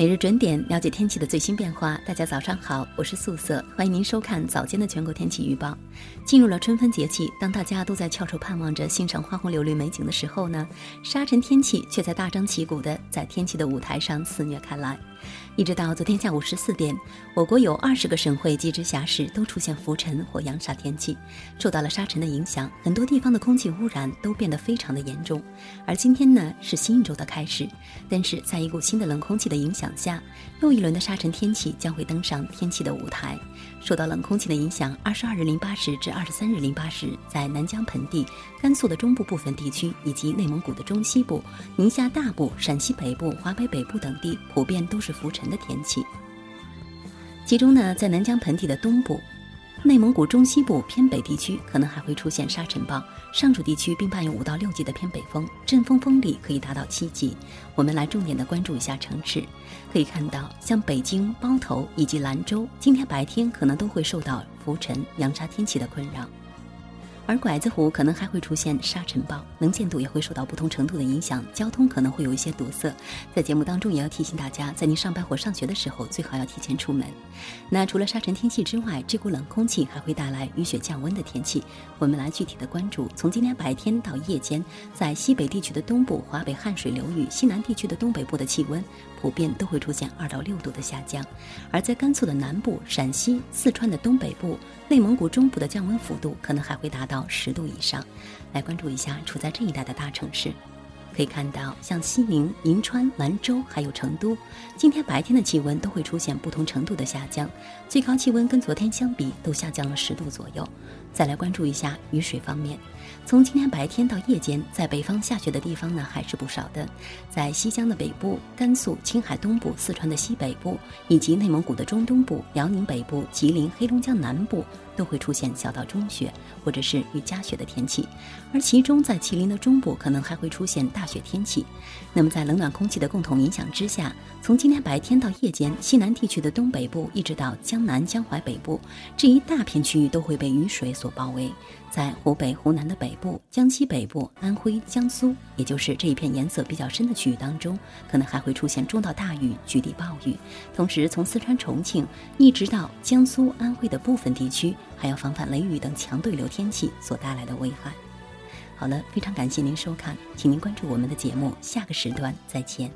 每日准点了解天气的最新变化。大家早上好，我是素色，欢迎您收看早间的全国天气预报。进入了春分节气，当大家都在翘首盼望着欣赏花红柳绿美景的时候呢，沙尘天气却在大张旗鼓的在天气的舞台上肆虐开来。一直到昨天下午十四点，我国有二十个省会及直辖市都出现浮尘或扬沙天气，受到了沙尘的影响，很多地方的空气污染都变得非常的严重。而今天呢，是新一周的开始，但是在一股新的冷空气的影响下，又一轮的沙尘天气将会登上天气的舞台。受到冷空气的影响，二十二日零八时至二十三日零八时，在南疆盆地、甘肃的中部部分地区以及内蒙古的中西部、宁夏大部、陕西北部、华北北部等地，普遍都是浮尘的天气。其中呢，在南疆盆地的东部。内蒙古中西部偏北地区可能还会出现沙尘暴，上述地区并伴有五到六级的偏北风，阵风风力可以达到七级。我们来重点的关注一下城市，可以看到像北京、包头以及兰州，今天白天可能都会受到浮尘、扬沙天气的困扰。而拐子湖可能还会出现沙尘暴，能见度也会受到不同程度的影响，交通可能会有一些堵塞。在节目当中也要提醒大家，在您上班或上学的时候，最好要提前出门。那除了沙尘天气之外，这股冷空气还会带来雨雪降温的天气。我们来具体的关注，从今天白天到夜间，在西北地区的东部、华北汉水流域、西南地区的东北部的气温普遍都会出现二到六度的下降，而在甘肃的南部、陕西、四川的东北部、内蒙古中部的降温幅度可能还会达到。十度以上，来关注一下处在这一带的大城市。可以看到，像西宁、银川、兰州还有成都，今天白天的气温都会出现不同程度的下降，最高气温跟昨天相比都下降了十度左右。再来关注一下雨水方面，从今天白天到夜间，在北方下雪的地方呢还是不少的，在西江的北部、甘肃、青海东部、四川的西北部，以及内蒙古的中东部、辽宁北部、吉林、黑龙江南部。都会出现小到中雪或者是雨夹雪的天气，而其中在吉林的中部可能还会出现大大雪天气。那么在冷暖空气的共同影响之下，从今天白天到夜间，西南地区的东北部一直到江南、江淮北部这一大片区域都会被雨水所包围。在湖北、湖南的北部、江西北部、安徽、江苏，也就是这一片颜色比较深的区域当中，可能还会出现中到大雨、局地暴雨。同时，从四川、重庆一直到江苏、安徽的部分地区，还要防范雷雨等强对流天气所带来的危害。好了，非常感谢您收看，请您关注我们的节目，下个时段再见。